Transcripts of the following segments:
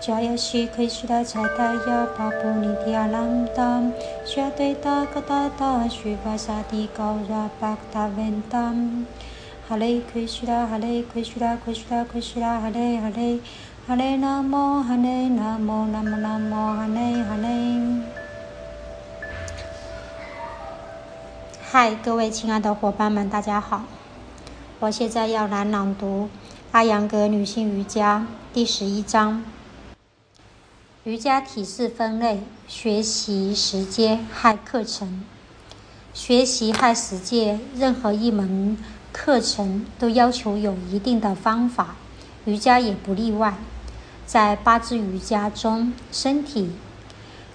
加油西可以去到菜单要布里迪阿兰达雪对大哥大大雪巴沙地高热巴达文达哈雷克西大哈雷克西大克西大克西大哈雷哈雷哈雷那么哈雷那么那么那么哈雷哈雷嗨各位亲爱的伙伴们大家好我现在要来朗读阿扬格女性瑜伽第十一章瑜伽体式分类、学习时间和课程。学习和实践任何一门课程都要求有一定的方法，瑜伽也不例外。在八支瑜伽中，身体。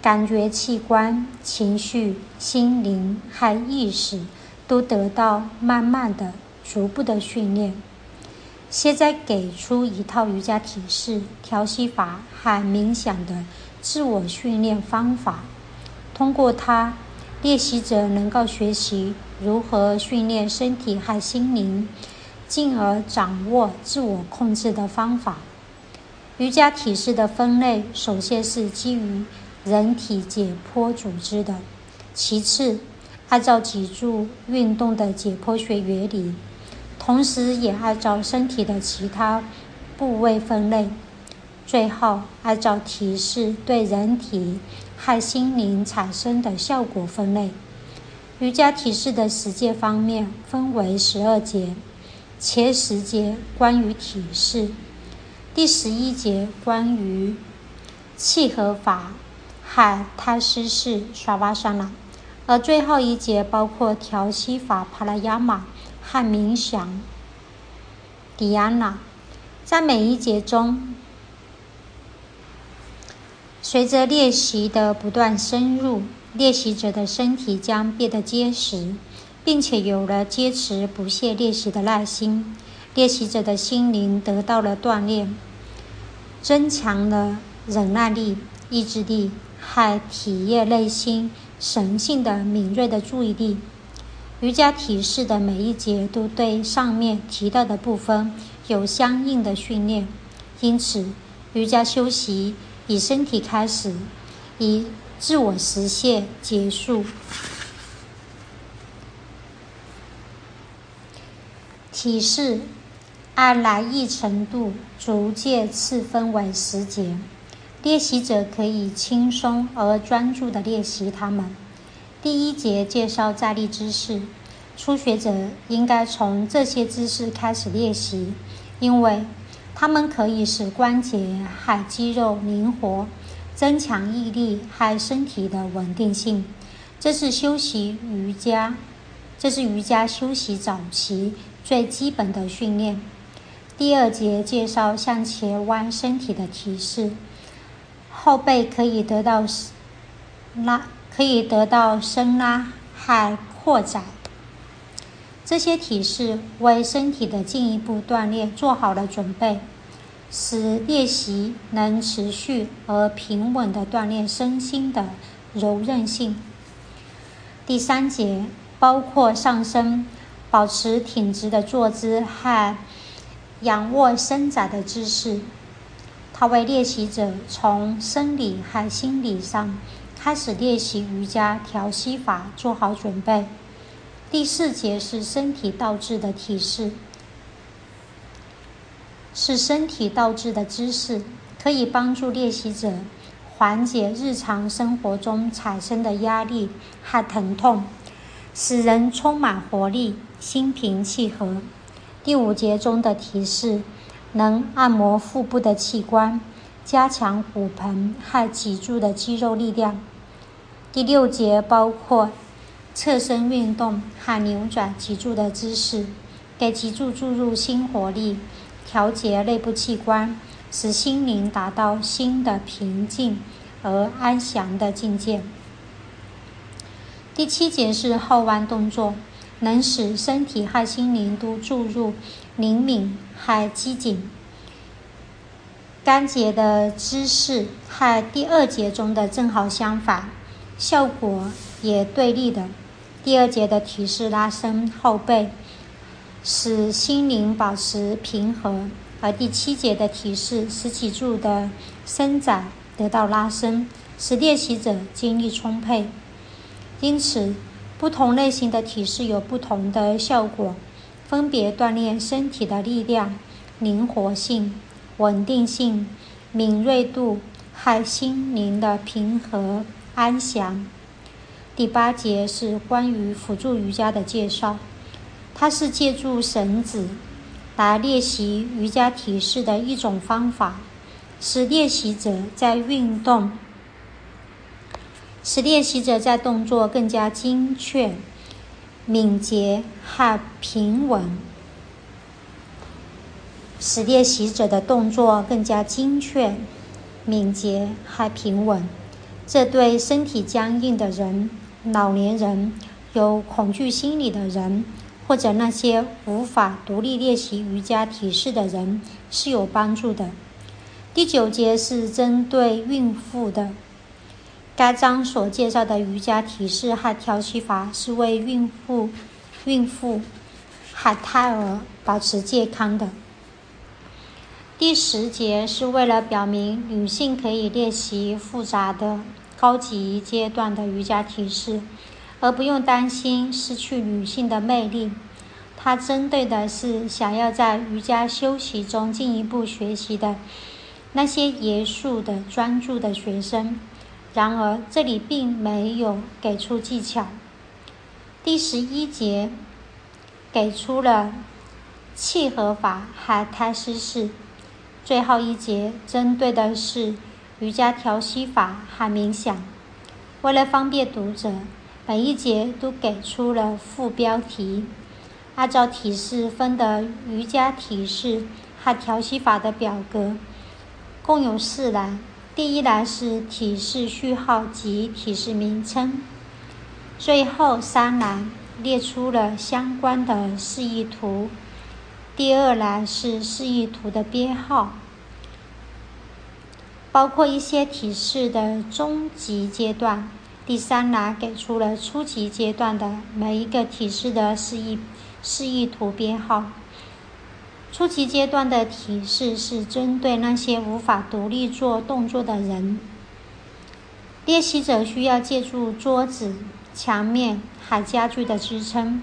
感觉器官、情绪、心灵和意识都得到慢慢的、逐步的训练。现在给出一套瑜伽体式、调息法和冥想的自我训练方法。通过它，练习者能够学习如何训练身体和心灵，进而掌握自我控制的方法。瑜伽体式的分类，首先是基于。人体解剖组织的，其次按照脊柱运动的解剖学原理，同时也按照身体的其他部位分类，最后按照提示对人体和心灵产生的效果分类。瑜伽体式的实践方面分为十二节，前十节关于体式，第十一节关于契合法。和胎师式刷瓦沙那，而最后一节包括调息法帕拉雅玛和冥想迪安娜。在每一节中，随着练习的不断深入，练习者的身体将变得结实，并且有了坚持不懈练习的耐心。练习者的心灵得到了锻炼，增强了忍耐力、意志力。和体验内心神性的敏锐的注意力。瑜伽体式的每一节都对上面提到的部分有相应的训练，因此瑜伽修习以身体开始，以自我实现结束。体式按难易程度逐渐次分为十节。练习者可以轻松而专注地练习它们。第一节介绍站立姿势，初学者应该从这些姿势开始练习，因为它们可以使关节和肌肉灵活，增强毅力和身体的稳定性。这是修习瑜伽，这是瑜伽休息早期最基本的训练。第二节介绍向前弯身体的提示。后背可以得到拉，可以得到伸拉和扩展。这些体式为身体的进一步锻炼做好了准备，使练习能持续而平稳地锻炼身心的柔韧性。第三节包括上身保持挺直的坐姿和仰卧伸展的姿势。它为练习者从生理和心理上开始练习瑜伽调息法做好准备。第四节是身体倒置的体式，是身体倒置的姿势，可以帮助练习者缓解日常生活中产生的压力和疼痛，使人充满活力、心平气和。第五节中的提示。能按摩腹部的器官，加强骨盆和脊柱的肌肉力量。第六节包括侧身运动和扭转脊柱的姿势，给脊柱注入新活力，调节内部器官，使心灵达到新的平静而安详的境界。第七节是后弯动作，能使身体和心灵都注入灵敏和机警。干节的姿势和第二节中的正好相反，效果也对立的。第二节的提示拉伸后背，使心灵保持平和；而第七节的提示使脊柱的伸展得到拉伸，使练习者精力充沛。因此，不同类型的体式有不同的效果，分别锻炼身体的力量、灵活性。稳定性、敏锐度和心灵的平和安详。第八节是关于辅助瑜伽的介绍，它是借助绳子来练习瑜伽体式的一种方法，使练习者在运动，使练习者在动作更加精确、敏捷和平稳。使练习者的动作更加精确、敏捷还平稳。这对身体僵硬的人、老年人、有恐惧心理的人，或者那些无法独立练习瑜伽体式的人是有帮助的。第九节是针对孕妇的。该章所介绍的瑜伽体式和调息法是为孕妇、孕妇和胎儿保持健康的。第十节是为了表明女性可以练习复杂的高级阶段的瑜伽体式，而不用担心失去女性的魅力。它针对的是想要在瑜伽修习中进一步学习的那些严肃的、专注的学生。然而，这里并没有给出技巧。第十一节给出了契合法和胎师式。最后一节针对的是瑜伽调息法和冥想。为了方便读者，每一节都给出了副标题。按照体式分的瑜伽体式和调息法的表格，共有四栏。第一栏是体式序号及体式名称。最后三栏列出了相关的示意图。第二栏是示意图的编号，包括一些体式的中级阶段。第三栏给出了初级阶段的每一个体式的示意示意图编号。初级阶段的体式是针对那些无法独立做动作的人，练习者需要借助桌子、墙面和家具的支撑。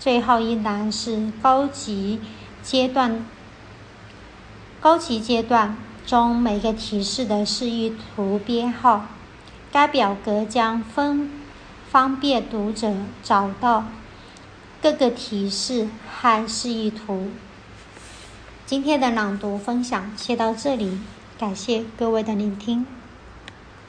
最后一栏是高级。阶段，高级阶段中每个提示的示意图编号，该表格将分方便读者找到各个提示和示意图。今天的朗读分享先到这里，感谢各位的聆听。